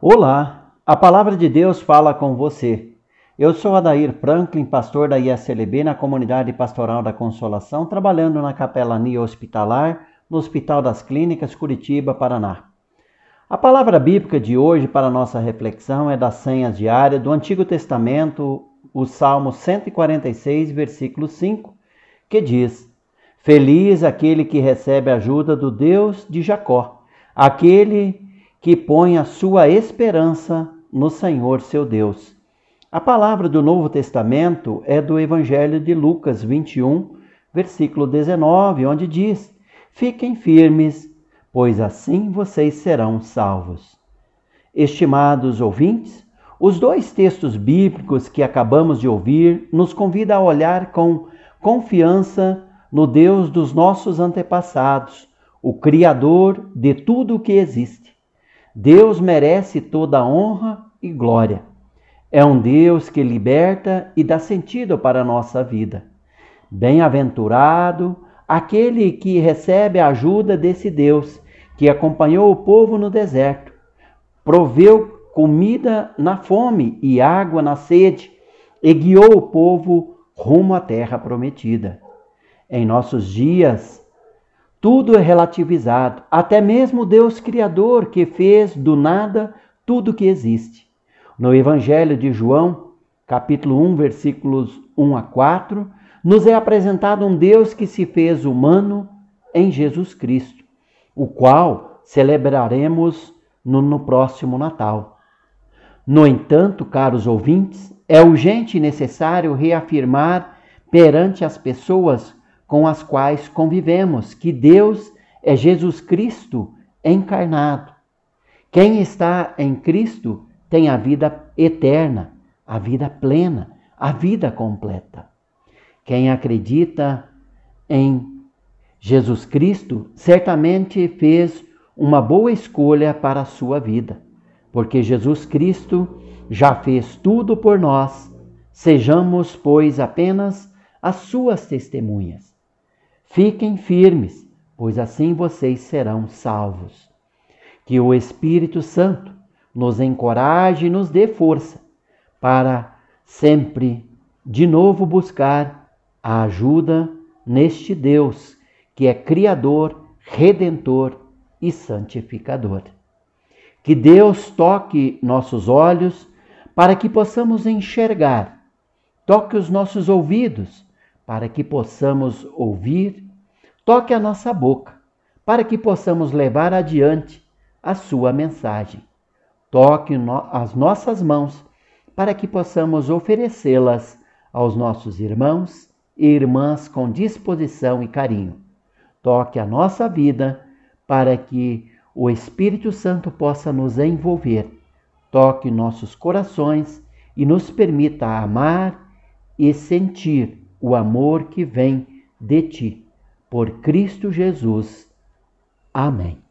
Olá, a palavra de Deus fala com você. Eu sou Adair Franklin, pastor da ISLB na comunidade pastoral da Consolação, trabalhando na capelania hospitalar no Hospital das Clínicas, Curitiba, Paraná. A palavra bíblica de hoje para nossa reflexão é das senhas diárias do Antigo Testamento, o Salmo 146, versículo 5, que diz: Feliz aquele que recebe a ajuda do Deus de Jacó, aquele que põe a sua esperança no Senhor seu Deus. A palavra do Novo Testamento é do Evangelho de Lucas 21, versículo 19, onde diz: Fiquem firmes, pois assim vocês serão salvos. Estimados ouvintes, os dois textos bíblicos que acabamos de ouvir nos convidam a olhar com confiança no Deus dos nossos antepassados, o Criador de tudo o que existe. Deus merece toda honra e glória. É um Deus que liberta e dá sentido para a nossa vida. Bem-aventurado aquele que recebe a ajuda desse Deus, que acompanhou o povo no deserto, proveu comida na fome e água na sede, e guiou o povo rumo à terra prometida. Em nossos dias, tudo é relativizado, até mesmo Deus Criador que fez do nada tudo que existe. No Evangelho de João, capítulo 1, versículos 1 a 4, nos é apresentado um Deus que se fez humano em Jesus Cristo, o qual celebraremos no, no próximo Natal. No entanto, caros ouvintes, é urgente e necessário reafirmar perante as pessoas com as quais convivemos, que Deus é Jesus Cristo encarnado. Quem está em Cristo tem a vida eterna, a vida plena, a vida completa. Quem acredita em Jesus Cristo certamente fez uma boa escolha para a sua vida, porque Jesus Cristo já fez tudo por nós. Sejamos, pois, apenas as suas testemunhas. Fiquem firmes, pois assim vocês serão salvos. Que o Espírito Santo nos encoraje e nos dê força para sempre de novo buscar a ajuda neste Deus que é Criador, Redentor e Santificador. Que Deus toque nossos olhos para que possamos enxergar, toque os nossos ouvidos para que possamos ouvir, toque a nossa boca, para que possamos levar adiante a sua mensagem. Toque as nossas mãos, para que possamos oferecê-las aos nossos irmãos e irmãs com disposição e carinho. Toque a nossa vida, para que o Espírito Santo possa nos envolver. Toque nossos corações e nos permita amar e sentir o amor que vem de ti. Por Cristo Jesus. Amém.